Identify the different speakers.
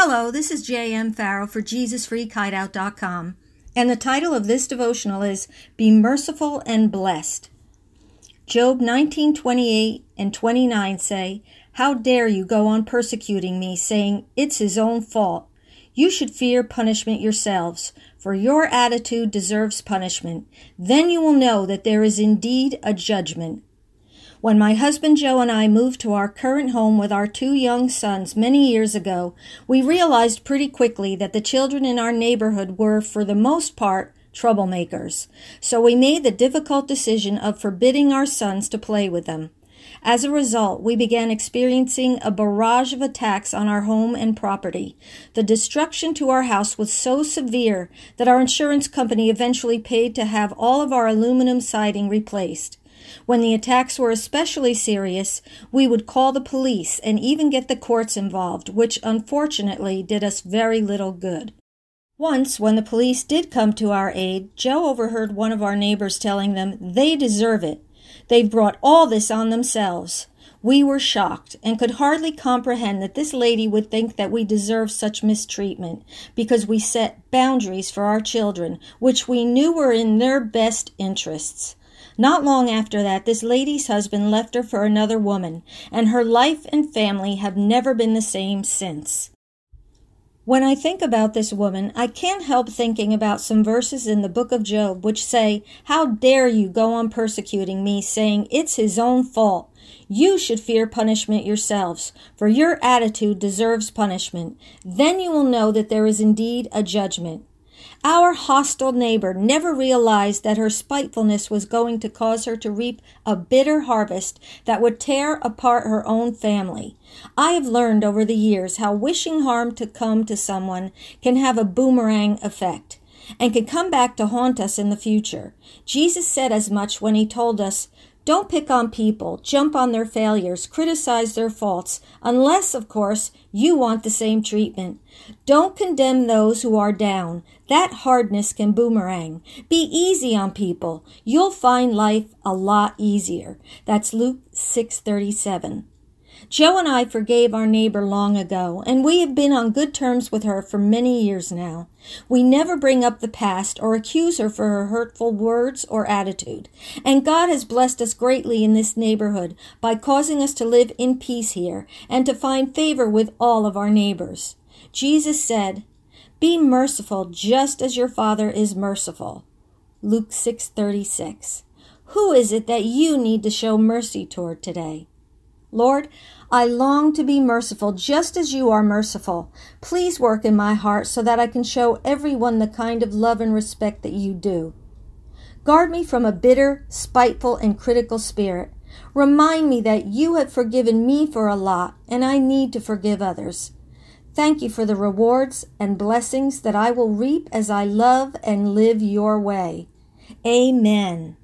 Speaker 1: Hello, this is J.M. Farrell for JesusFreakHideout.com, and the title of this devotional is Be Merciful and Blessed. Job 19:28 and 29 say, How dare you go on persecuting me, saying, It's his own fault. You should fear punishment yourselves, for your attitude deserves punishment. Then you will know that there is indeed a judgment. When my husband Joe and I moved to our current home with our two young sons many years ago, we realized pretty quickly that the children in our neighborhood were, for the most part, troublemakers. So we made the difficult decision of forbidding our sons to play with them. As a result, we began experiencing a barrage of attacks on our home and property. The destruction to our house was so severe that our insurance company eventually paid to have all of our aluminum siding replaced. When the attacks were especially serious, we would call the police and even get the courts involved, which unfortunately did us very little good. Once, when the police did come to our aid, Joe overheard one of our neighbors telling them they deserve it. They've brought all this on themselves. We were shocked and could hardly comprehend that this lady would think that we deserved such mistreatment because we set boundaries for our children, which we knew were in their best interests. Not long after that, this lady's husband left her for another woman, and her life and family have never been the same since. When I think about this woman, I can't help thinking about some verses in the book of Job which say, How dare you go on persecuting me, saying, It's his own fault. You should fear punishment yourselves, for your attitude deserves punishment. Then you will know that there is indeed a judgment. Our hostile neighbor never realized that her spitefulness was going to cause her to reap a bitter harvest that would tear apart her own family. I have learned over the years how wishing harm to come to someone can have a boomerang effect and can come back to haunt us in the future. Jesus said as much when he told us, don't pick on people, jump on their failures, criticize their faults, unless, of course, you want the same treatment. Don't condemn those who are down. That hardness can boomerang. Be easy on people. You'll find life a lot easier. That's Luke 637. Joe and I forgave our neighbor long ago, and we have been on good terms with her for many years now. We never bring up the past or accuse her for her hurtful words or attitude. And God has blessed us greatly in this neighborhood by causing us to live in peace here and to find favor with all of our neighbors. Jesus said, Be merciful just as your Father is merciful. Luke 6:36. Who is it that you need to show mercy toward today? Lord, I long to be merciful just as you are merciful. Please work in my heart so that I can show everyone the kind of love and respect that you do. Guard me from a bitter, spiteful, and critical spirit. Remind me that you have forgiven me for a lot and I need to forgive others. Thank you for the rewards and blessings that I will reap as I love and live your way. Amen.